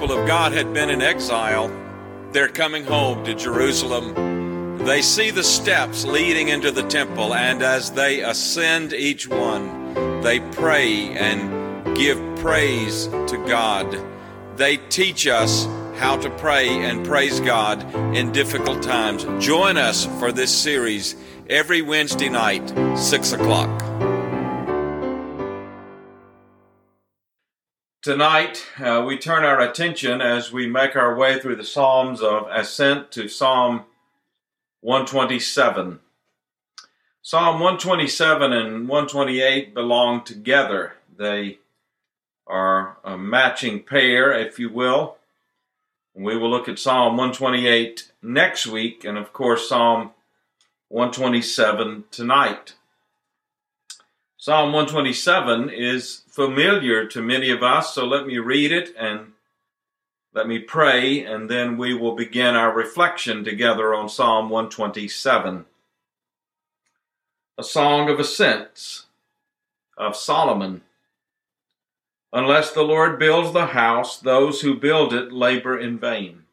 people of God had been in exile, they're coming home to Jerusalem. They see the steps leading into the temple, and as they ascend each one, they pray and give praise to God. They teach us how to pray and praise God in difficult times. Join us for this series every Wednesday night, 6 o'clock. Tonight, uh, we turn our attention as we make our way through the Psalms of Ascent to Psalm 127. Psalm 127 and 128 belong together. They are a matching pair, if you will. We will look at Psalm 128 next week, and of course, Psalm 127 tonight. Psalm 127 is familiar to many of us, so let me read it and let me pray, and then we will begin our reflection together on Psalm 127. A song of ascents of Solomon. Unless the Lord builds the house, those who build it labor in vain.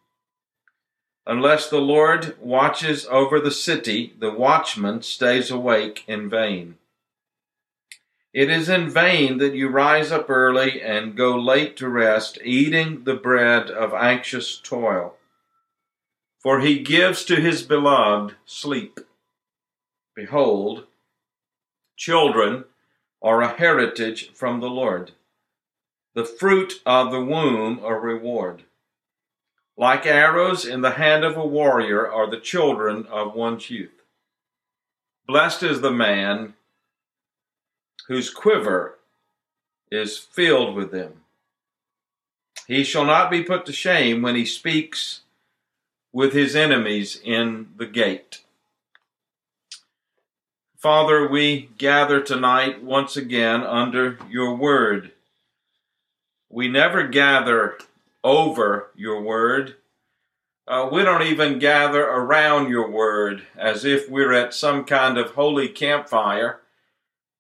Unless the Lord watches over the city, the watchman stays awake in vain. It is in vain that you rise up early and go late to rest, eating the bread of anxious toil. For he gives to his beloved sleep. Behold, children are a heritage from the Lord, the fruit of the womb a reward. Like arrows in the hand of a warrior are the children of one's youth. Blessed is the man whose quiver is filled with them. He shall not be put to shame when he speaks with his enemies in the gate. Father, we gather tonight once again under your word. We never gather over your word. Uh, we don't even gather around your word as if we're at some kind of holy campfire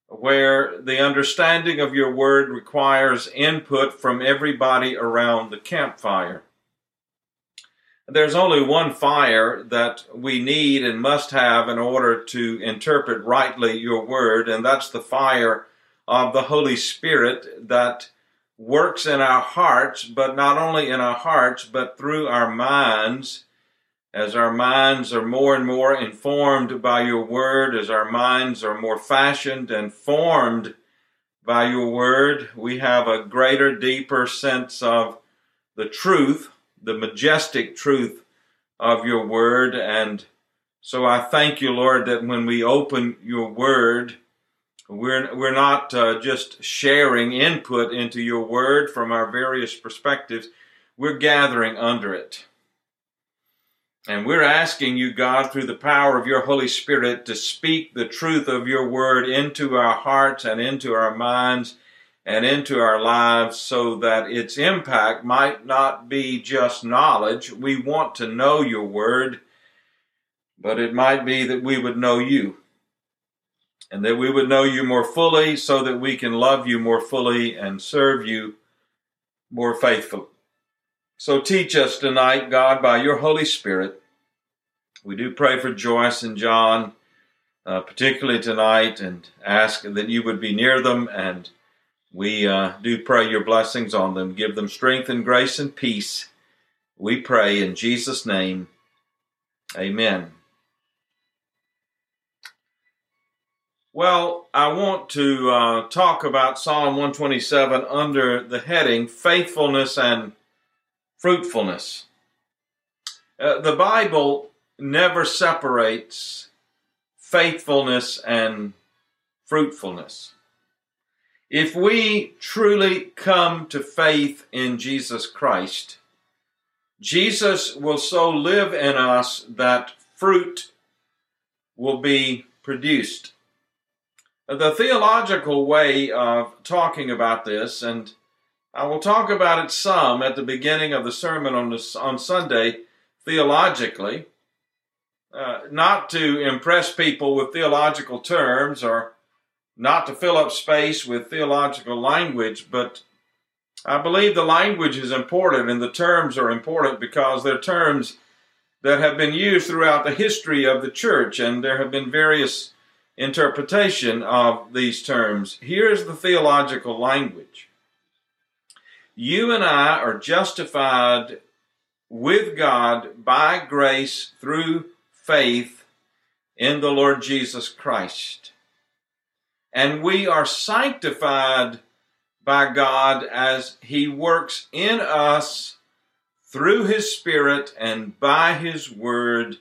where the understanding of your word requires input from everybody around the campfire. There's only one fire that we need and must have in order to interpret rightly your word, and that's the fire of the Holy Spirit that works in our hearts, but not only in our hearts, but through our minds as our minds are more and more informed by your word, as our minds are more fashioned and formed by your word, we have a greater, deeper sense of the truth, the majestic truth of your word. And so I thank you, Lord, that when we open your word, we're, we're not uh, just sharing input into your word from our various perspectives, we're gathering under it. And we're asking you, God, through the power of your Holy Spirit, to speak the truth of your word into our hearts and into our minds and into our lives so that its impact might not be just knowledge. We want to know your word, but it might be that we would know you and that we would know you more fully so that we can love you more fully and serve you more faithfully. So teach us tonight, God, by your Holy Spirit. We do pray for Joyce and John, uh, particularly tonight, and ask that you would be near them. And we uh, do pray your blessings on them. Give them strength and grace and peace. We pray in Jesus' name. Amen. Well, I want to uh, talk about Psalm 127 under the heading Faithfulness and fruitfulness. Uh, the Bible never separates faithfulness and fruitfulness. If we truly come to faith in Jesus Christ, Jesus will so live in us that fruit will be produced. The theological way of talking about this, and I will talk about it some at the beginning of the sermon on, this, on Sunday theologically, uh, not to impress people with theological terms or not to fill up space with theological language, but I believe the language is important and the terms are important because they're terms that have been used throughout the history of the church, and there have been various interpretation of these terms. Here's the theological language. You and I are justified with God by grace through faith in the Lord Jesus Christ. And we are sanctified by God as He works in us through His Spirit and by His Word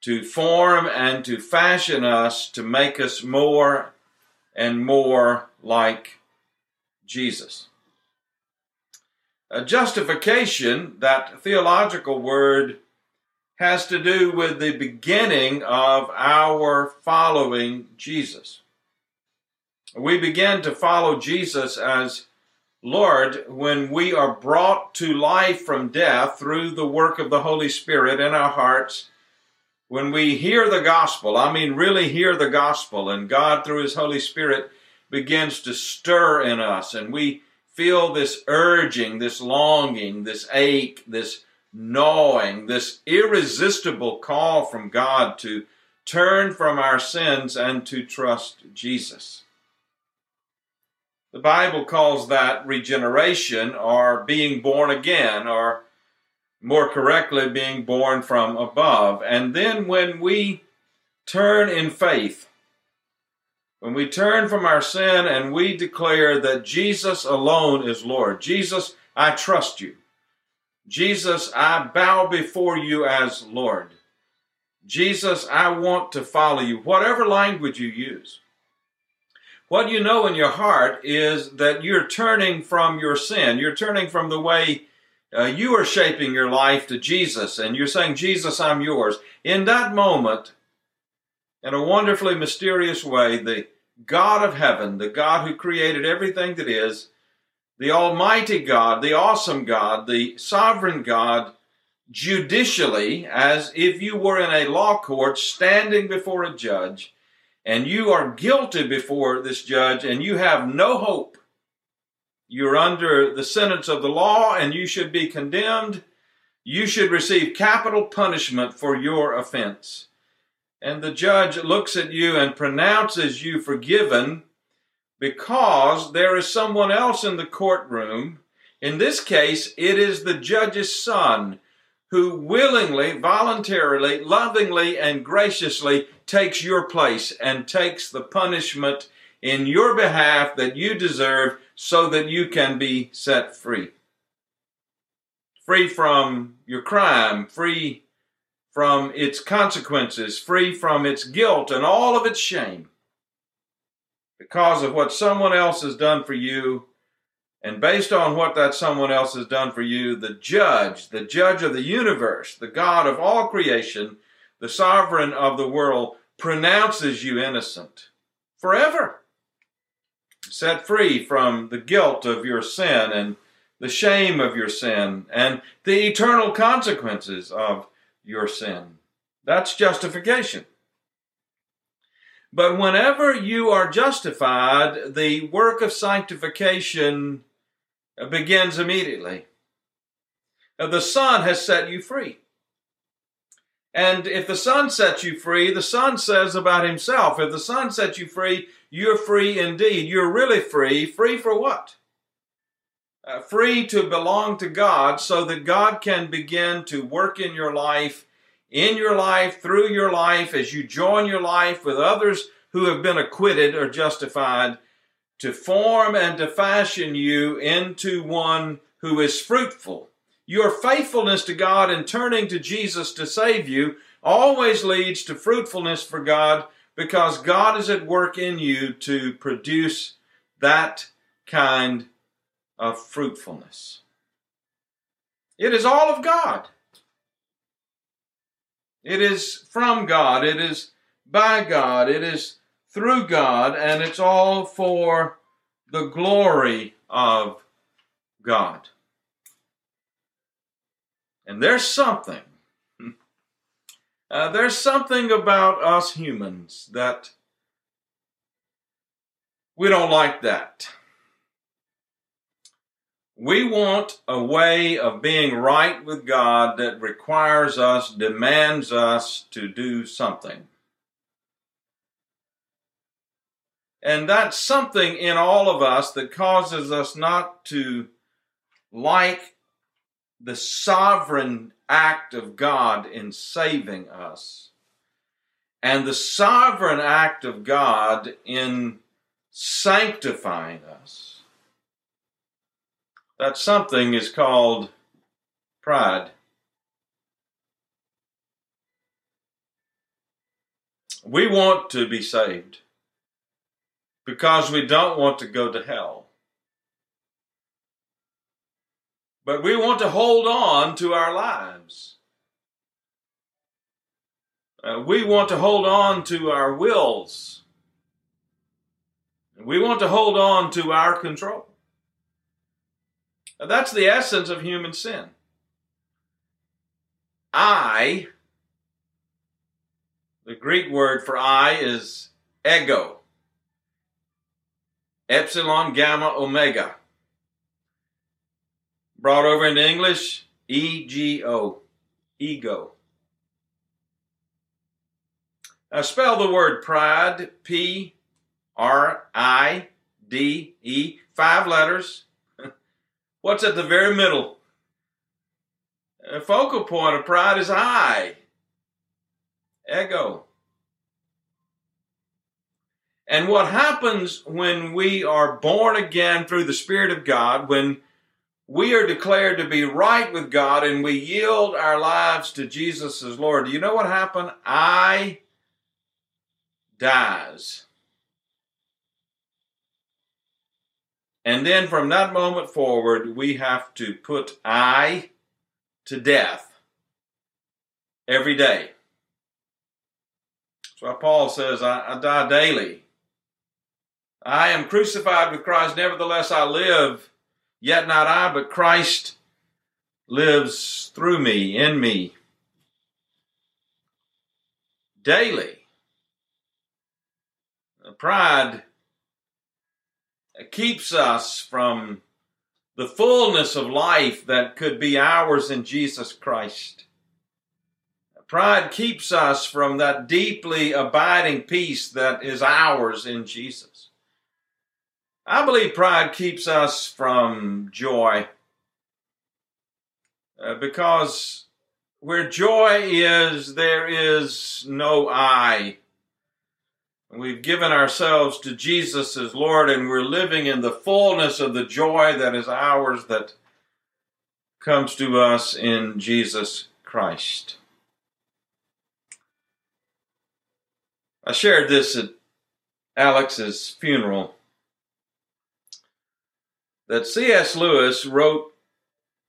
to form and to fashion us to make us more and more like Jesus. A justification, that theological word, has to do with the beginning of our following Jesus. We begin to follow Jesus as Lord when we are brought to life from death through the work of the Holy Spirit in our hearts when we hear the gospel, I mean, really hear the gospel, and God, through His Holy Spirit, begins to stir in us, and we feel this urging, this longing, this ache, this gnawing, this irresistible call from God to turn from our sins and to trust Jesus. The Bible calls that regeneration or being born again or more correctly, being born from above. And then when we turn in faith, when we turn from our sin and we declare that Jesus alone is Lord, Jesus, I trust you. Jesus, I bow before you as Lord. Jesus, I want to follow you, whatever language you use. What you know in your heart is that you're turning from your sin. You're turning from the way uh, you are shaping your life to Jesus and you're saying, Jesus, I'm yours. In that moment, in a wonderfully mysterious way, the God of heaven, the God who created everything that is, the Almighty God, the awesome God, the sovereign God, judicially, as if you were in a law court standing before a judge, and you are guilty before this judge, and you have no hope you're under the sentence of the law and you should be condemned. You should receive capital punishment for your offense. And the judge looks at you and pronounces you forgiven because there is someone else in the courtroom. In this case, it is the judge's son who willingly, voluntarily, lovingly, and graciously takes your place and takes the punishment in your behalf that you deserve so that you can be set free. Free from your crime, free from its consequences, free from its guilt and all of its shame. Because of what someone else has done for you, and based on what that someone else has done for you, the judge, the judge of the universe, the God of all creation, the sovereign of the world, pronounces you innocent forever set free from the guilt of your sin and the shame of your sin and the eternal consequences of your sin. That's justification. But whenever you are justified, the work of sanctification begins immediately. Uh, the Son has set you free. And if the Son sets you free, the Son says about himself, if the Son sets you free, you're free indeed. You're really free. Free for what? Uh, free to belong to God so that God can begin to work in your life, in your life, through your life, as you join your life with others who have been acquitted or justified, to form and to fashion you into one who is fruitful. Your faithfulness to God and turning to Jesus to save you always leads to fruitfulness for God because God is at work in you to produce that kind of fruitfulness. It is all of God. It is from God. It is by God. It is through God. And it's all for the glory of God. And there's something, uh, there's something about us humans that we don't like that. We want a way of being right with God that requires us, demands us to do something. And that's something in all of us that causes us not to like the sovereign act of God in saving us and the sovereign act of God in sanctifying us. That something is called pride. We want to be saved because we don't want to go to hell. But we want to hold on to our lives. Uh, we want to hold on to our wills. We want to hold on to our control. That's the essence of human sin. I, the Greek word for I is ego. Epsilon, gamma, omega. Brought over into English, E G O, ego. Now spell the word pride, P R I D E, five letters. What's at the very middle? The focal point of pride is I, ego. And what happens when we are born again through the Spirit of God, when we are declared to be right with God and we yield our lives to Jesus as Lord, do you know what happened? I dies. And then from that moment forward, we have to put I to death every day. That's why Paul says, I, I die daily. I am crucified with Christ, nevertheless I live, yet not I, but Christ lives through me, in me. Daily. Pride keeps us from the fullness of life that could be ours in Jesus Christ. Pride keeps us from that deeply abiding peace that is ours in Jesus. I believe pride keeps us from joy uh, because where joy is, there is no I. We've given ourselves to Jesus as Lord, and we're living in the fullness of the joy that is ours that comes to us in Jesus Christ. I shared this at Alex's funeral that C.S. Lewis wrote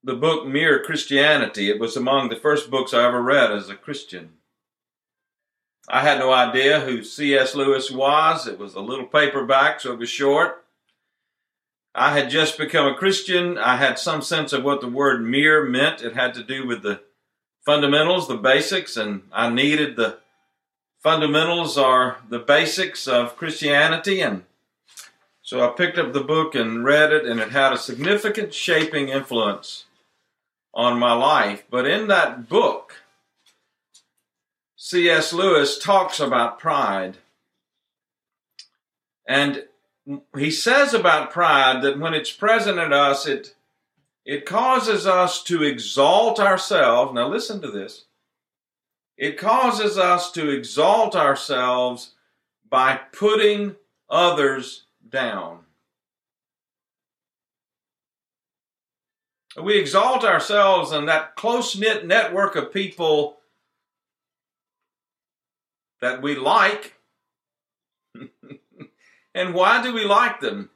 the book Mere Christianity. It was among the first books I ever read as a Christian. I had no idea who C.S. Lewis was. It was a little paperback, so it was short. I had just become a Christian. I had some sense of what the word mere meant. It had to do with the fundamentals, the basics, and I needed the fundamentals or the basics of Christianity. And so I picked up the book and read it, and it had a significant shaping influence on my life. But in that book, C.S. Lewis talks about pride. And he says about pride that when it's present in us, it, it causes us to exalt ourselves. Now, listen to this. It causes us to exalt ourselves by putting others down. We exalt ourselves in that close knit network of people that we like. and why do we like them?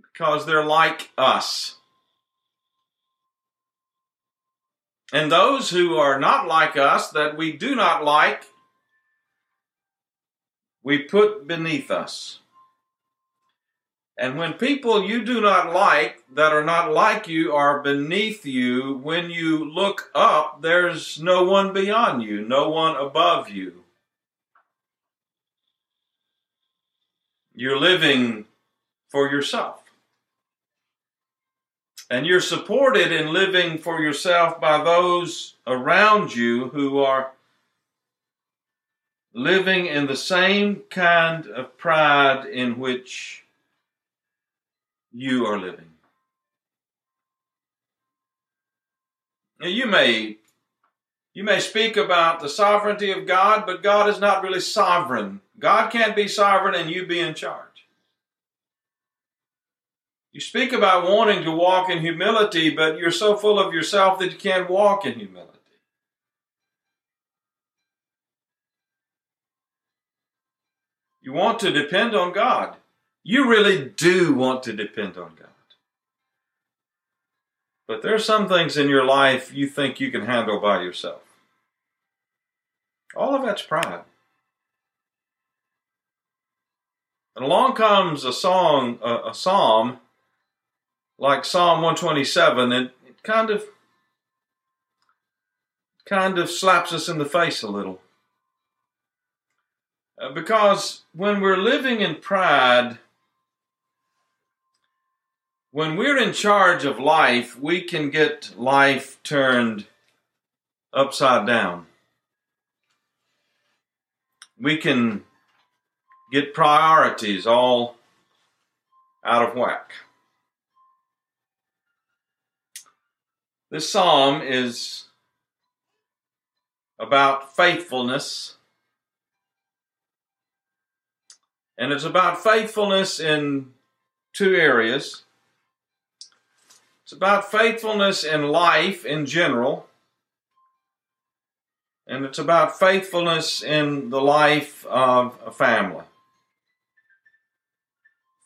Because they're like us. And those who are not like us, that we do not like, we put beneath us. And when people you do not like, that are not like you, are beneath you, when you look up, there's no one beyond you, no one above you. You're living for yourself. And you're supported in living for yourself by those around you who are living in the same kind of pride in which you are living. Now, you may you may speak about the sovereignty of God, but God is not really sovereign. God can't be sovereign and you be in charge. You speak about wanting to walk in humility, but you're so full of yourself that you can't walk in humility. You want to depend on God. You really do want to depend on God. But there are some things in your life you think you can handle by yourself. All of that's pride. And along comes a song, a, a psalm like Psalm 127, and it kind of kind of slaps us in the face a little. Uh, because when we're living in pride, when we're in charge of life, we can get life turned upside down. We can get priorities all out of whack. This psalm is about faithfulness. And it's about faithfulness in two areas. It's about faithfulness in life in general, and it's about faithfulness in the life of a family.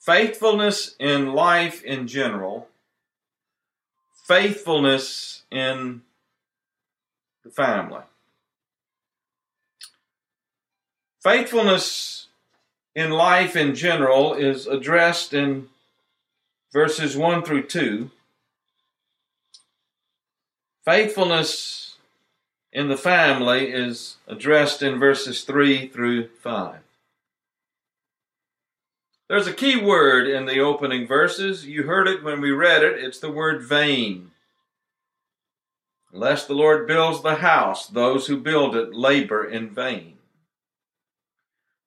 Faithfulness in life in general, faithfulness in the family. Faithfulness in life in general is addressed in verses 1 through 2. Faithfulness in the family is addressed in verses 3 through 5. There's a key word in the opening verses. You heard it when we read it. It's the word vain. Unless the Lord builds the house, those who build it labor in vain.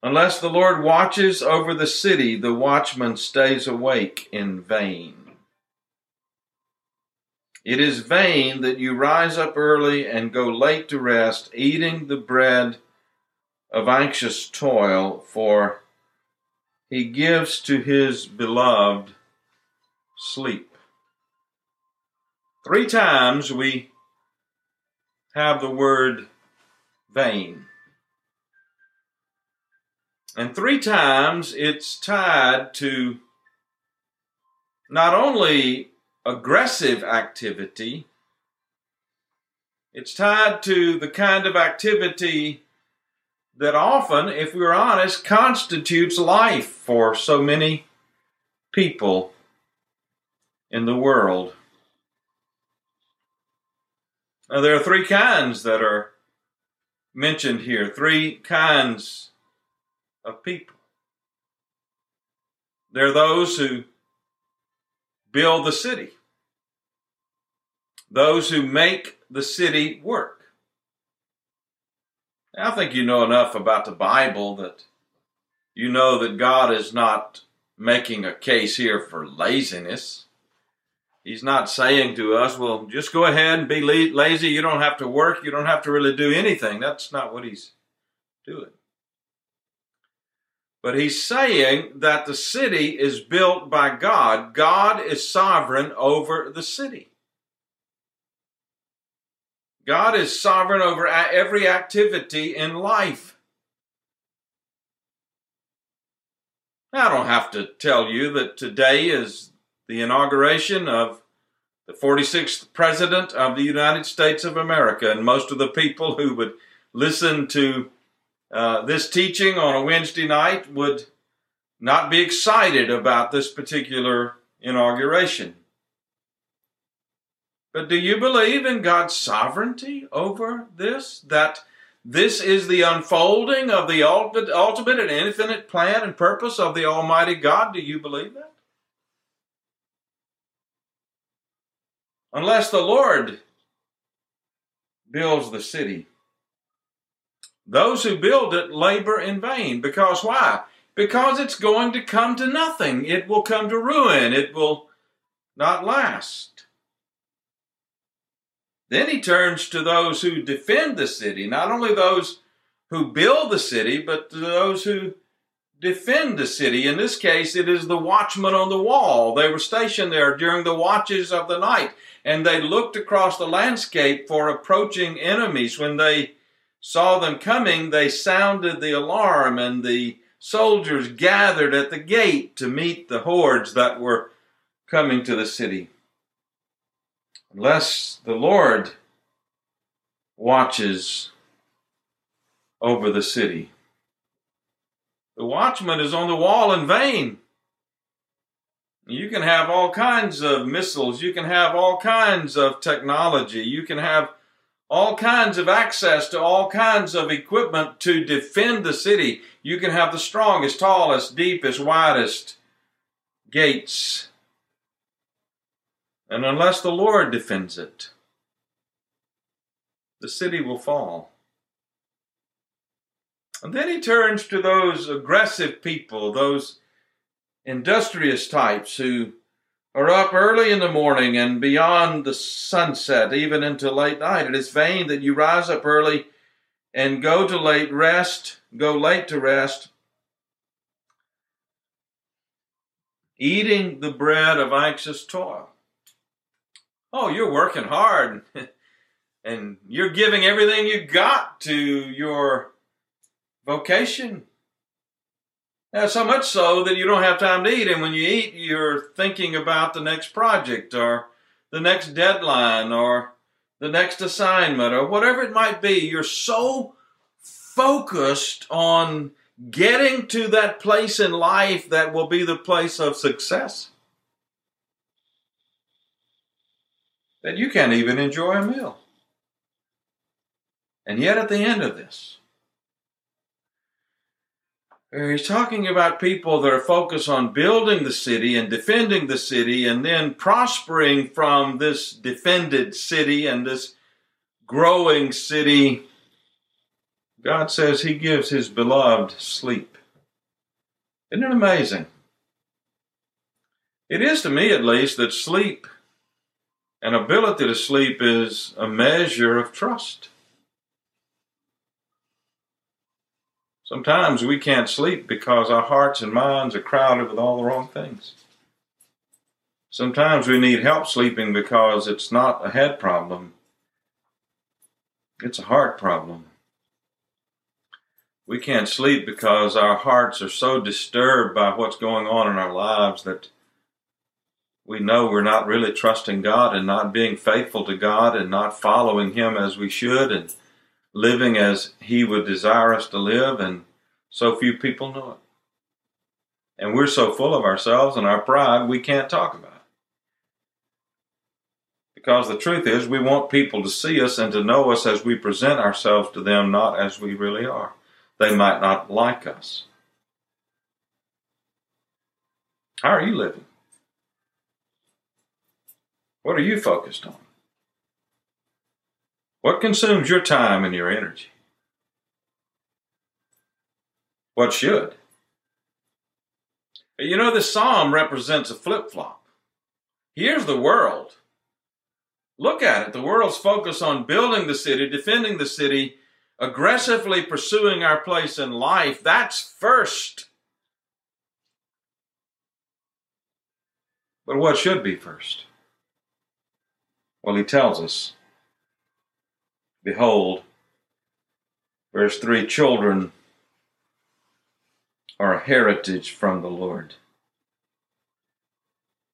Unless the Lord watches over the city, the watchman stays awake in vain. It is vain that you rise up early and go late to rest, eating the bread of anxious toil, for he gives to his beloved sleep. Three times we have the word vain. And three times it's tied to not only aggressive activity. It's tied to the kind of activity that often, if we're honest, constitutes life for so many people in the world. Now, there are three kinds that are mentioned here, three kinds of people. There are those who build the city those who make the city work. I think you know enough about the Bible that you know that God is not making a case here for laziness. He's not saying to us, well, just go ahead and be lazy. You don't have to work. You don't have to really do anything. That's not what he's doing. But he's saying that the city is built by God. God is sovereign over the city. God is sovereign over every activity in life. I don't have to tell you that today is the inauguration of the 46th President of the United States of America, and most of the people who would listen to uh, this teaching on a Wednesday night would not be excited about this particular inauguration. But do you believe in God's sovereignty over this? That this is the unfolding of the ultimate and infinite plan and purpose of the Almighty God? Do you believe that? unless the Lord builds the city. Those who build it labor in vain. Because why? Because it's going to come to nothing. It will come to ruin. It will not last. Then he turns to those who defend the city, not only those who build the city, but those who defend the city. In this case, it is the watchmen on the wall. They were stationed there during the watches of the night, and they looked across the landscape for approaching enemies. When they saw them coming, they sounded the alarm, and the soldiers gathered at the gate to meet the hordes that were coming to the city. Unless the Lord watches over the city. The watchman is on the wall in vain. You can have all kinds of missiles, you can have all kinds of technology, you can have all kinds of access to all kinds of equipment to defend the city. You can have the strongest, tallest, deepest, widest gates. And unless the Lord defends it, the city will fall. And then he turns to those aggressive people, those industrious types who are up early in the morning and beyond the sunset, even into late night. It is vain that you rise up early and go to late rest, go late to rest, eating the bread of anxious toil. Oh, you're working hard and you're giving everything you got to your vocation. Now, so much so that you don't have time to eat, and when you eat, you're thinking about the next project or the next deadline or the next assignment or whatever it might be. You're so focused on getting to that place in life that will be the place of success that you can't even enjoy a meal. And yet, at the end of this, He's talking about people that are focused on building the city and defending the city and then prospering from this defended city and this growing city. God says He gives His beloved sleep. Isn't it amazing? It is to me, at least, that sleep and ability to sleep is a measure of trust. Sometimes we can't sleep because our hearts and minds are crowded with all the wrong things. Sometimes we need help sleeping because it's not a head problem, it's a heart problem. We can't sleep because our hearts are so disturbed by what's going on in our lives that we know we're not really trusting God and not being faithful to God and not following Him as we should and living as He would desire us to live, and so few people know it. And we're so full of ourselves and our pride, we can't talk about it. Because the truth is, we want people to see us and to know us as we present ourselves to them, not as we really are. They might not like us. How are you living? What are you focused on? What consumes your time and your energy? What should? You know, this psalm represents a flip flop. Here's the world. Look at it. The world's focus on building the city, defending the city, aggressively pursuing our place in life. That's first. But what should be first? Well, he tells us Behold, verse 3 children are a heritage from the Lord.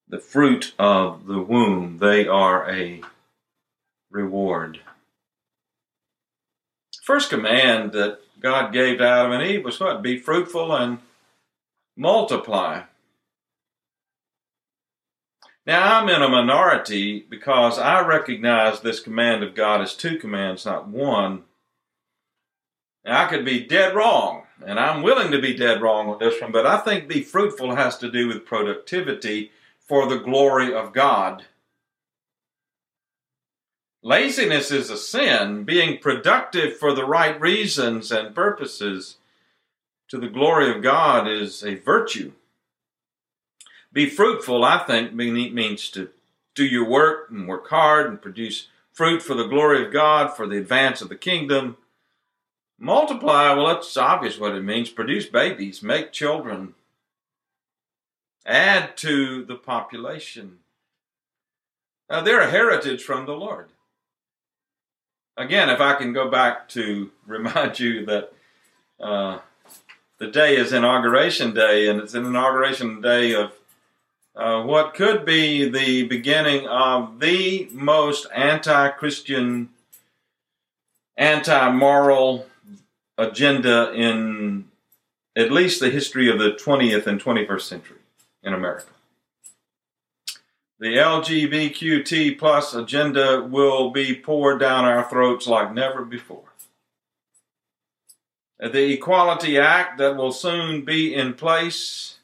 The fruit of the womb, they are a reward. First command that God gave to Adam and Eve was what? Be fruitful and multiply. Now, I'm in a minority because I recognize this command of God as two commands, not one. Now, I could be dead wrong, and I'm willing to be dead wrong with this one, but I think be fruitful has to do with productivity for the glory of God. Laziness is a sin. Being productive for the right reasons and purposes to the glory of God is a virtue. Be fruitful, I think, means to do your work and work hard and produce fruit for the glory of God, for the advance of the kingdom. Multiply, well, it's obvious what it means. Produce babies, make children, add to the population. Now, they're a heritage from the Lord again, if I can go back to remind you that uh, the day is inauguration day, and it's an inauguration day of uh, what could be the beginning of the most anti Christian, anti moral agenda in at least the history of the 20th and 21st century in America the LGBTQ plus agenda will be poured down our throats like never before. The Equality Act that will soon be in place,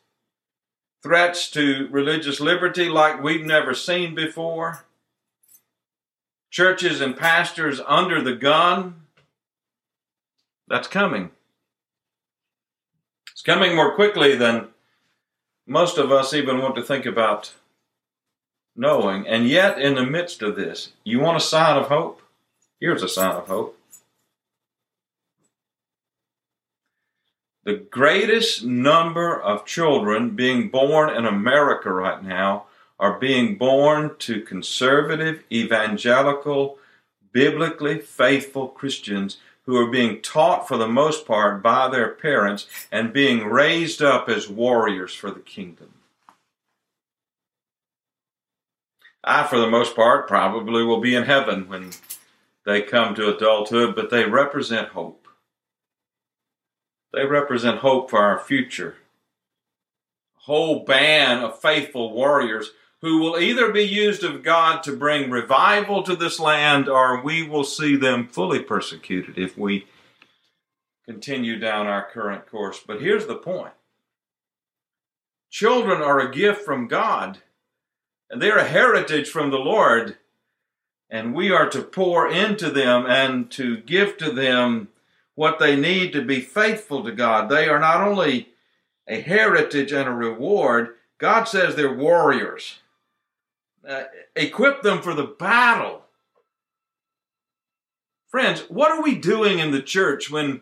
threats to religious liberty like we've never seen before, churches and pastors under the gun. That's coming. It's coming more quickly than most of us even want to think about knowing. And yet, in the midst of this, you want a sign of hope? Here's a sign of hope. The greatest number of children being born in America right now are being born to conservative, evangelical, biblically faithful Christians who are being taught for the most part by their parents and being raised up as warriors for the kingdom. I, for the most part, probably will be in heaven when they come to adulthood, but they represent hope. They represent hope for our future. A whole band of faithful warriors who will either be used of God to bring revival to this land or we will see them fully persecuted if we continue down our current course. But here's the point children are a gift from God and they're a heritage from the Lord. And we are to pour into them and to give to them what they need to be faithful to God. They are not only a heritage and a reward, God says they're warriors. Uh, equip them for the battle. Friends, what are we doing in the church when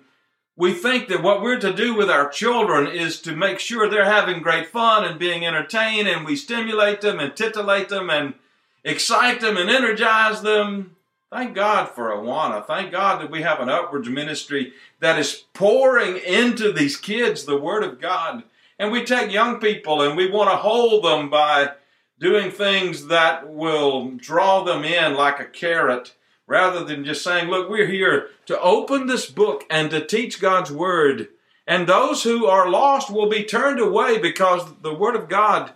we think that what we're to do with our children is to make sure they're having great fun and being entertained, and we stimulate them and titillate them and excite them and energize them. Thank God for Awana. Thank God that we have an upwards ministry that is pouring into these kids the Word of God. And we take young people and we want to hold them by doing things that will draw them in like a carrot rather than just saying, look, we're here to open this book and to teach God's word. And those who are lost will be turned away because the word of God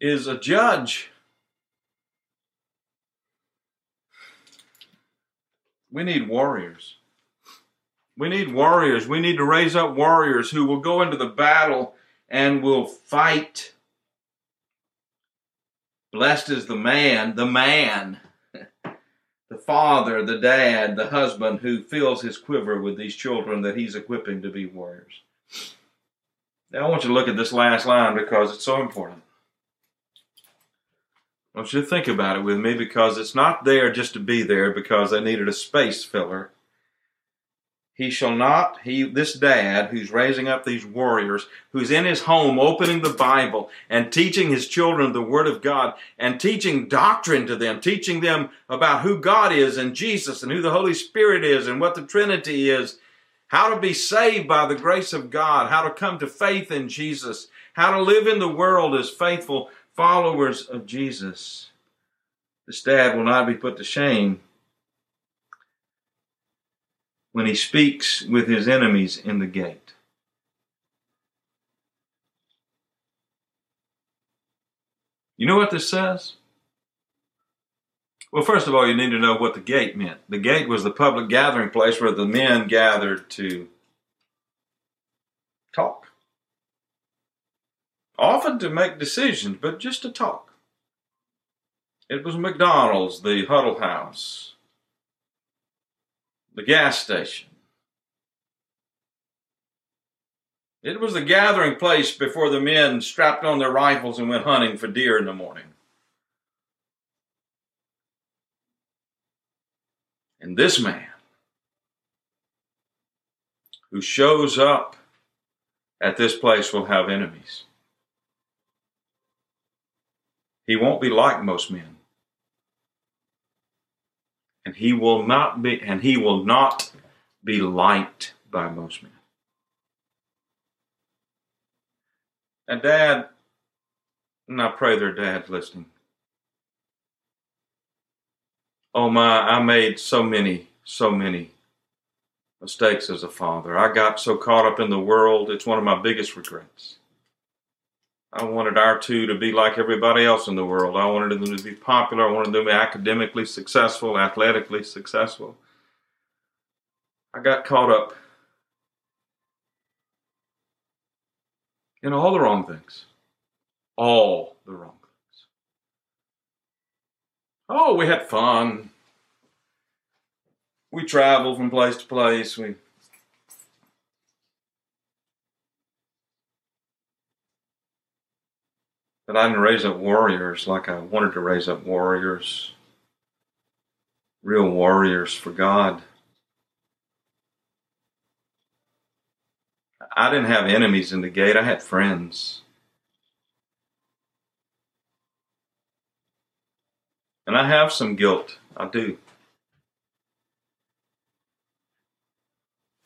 is a judge. We need warriors. We need warriors. We need to raise up warriors who will go into the battle and will fight. Blessed is the man, the man the father, the dad, the husband who fills his quiver with these children that he's equipping to be warriors. Now, I want you to look at this last line because it's so important. Want you to think about it with me because it's not there just to be there because they needed a space filler. He shall not, he, this dad who's raising up these warriors, who's in his home opening the Bible and teaching his children the Word of God and teaching doctrine to them, teaching them about who God is and Jesus and who the Holy Spirit is and what the Trinity is, how to be saved by the grace of God, how to come to faith in Jesus, how to live in the world as faithful followers of Jesus. This dad will not be put to shame when he speaks with his enemies in the gate. You know what this says? Well, first of all, you need to know what the gate meant. The gate was the public gathering place where the men gathered to talk. Often to make decisions, but just to talk. It was McDonald's, the Huddle House, the gas station. It was the gathering place before the men strapped on their rifles and went hunting for deer in the morning. And this man, who shows up at this place, will have enemies. He won't be like most men. And he will not be and he will not be liked by most men. And dad, and I pray their dad's listening. Oh my, I made so many, so many mistakes as a father. I got so caught up in the world. It's one of my biggest regrets. I wanted our two to be like everybody else in the world. I wanted them to be popular. I wanted them to be academically successful, athletically successful. I got caught up in all the wrong things. All the wrong things. Oh, we had fun. We traveled from place to place. We But I didn't raise up warriors like I wanted to raise up warriors, real warriors for God. I didn't have enemies in the gate, I had friends. And I have some guilt, I do.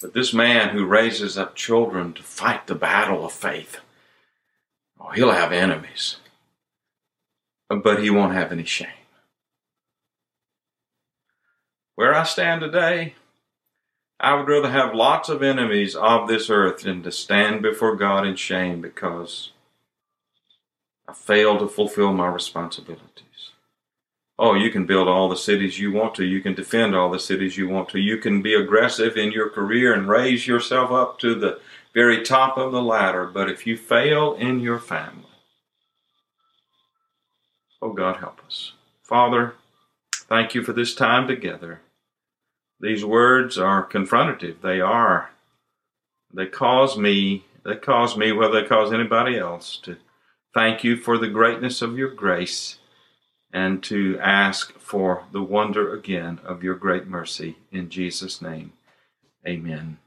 But this man who raises up children to fight the battle of faith, he'll have enemies. But he won't have any shame. Where I stand today, I would rather have lots of enemies of this earth than to stand before God in shame because I failed to fulfill my responsibilities. Oh, you can build all the cities you want to. You can defend all the cities you want to. You can be aggressive in your career and raise yourself up to the very top of the ladder. But if you fail in your family, oh, God help us. Father, thank you for this time together. These words are confrontative. They are. They cause me, they cause me, whether they cause anybody else, to thank you for the greatness of your grace and to ask for the wonder again of your great mercy. In Jesus' name, amen.